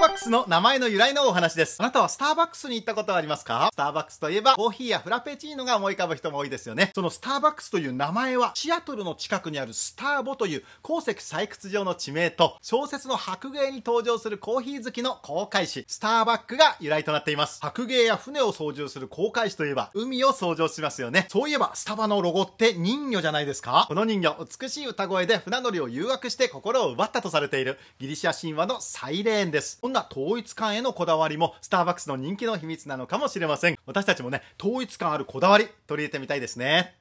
ーバックスの名前の由来のお話です。あなたはスターバックスに行ったことはありますか？スターバックスといえばコーヒーやフラペチーノが思い浮かぶ人も多いですよね。そのスターバックスという名前はシアトルの近くにあるスターボという鉱石採掘場の地名と小説の白芸に登場するコーヒー好きの航海士スターバックが由来となっています。白芸や船を操縦する航海士といえば海を操縦しますよね。そういえばスタバのロゴって人魚じゃないですか？この人魚、美しい歌声で船乗りを誘惑して心を奪ったとされているギリシャ神話のサイレーンです。んな統一感へのこだわりもスターバックスの人気の秘密なのかもしれません。私たちもね、統一感あるこだわり取り入れてみたいですね。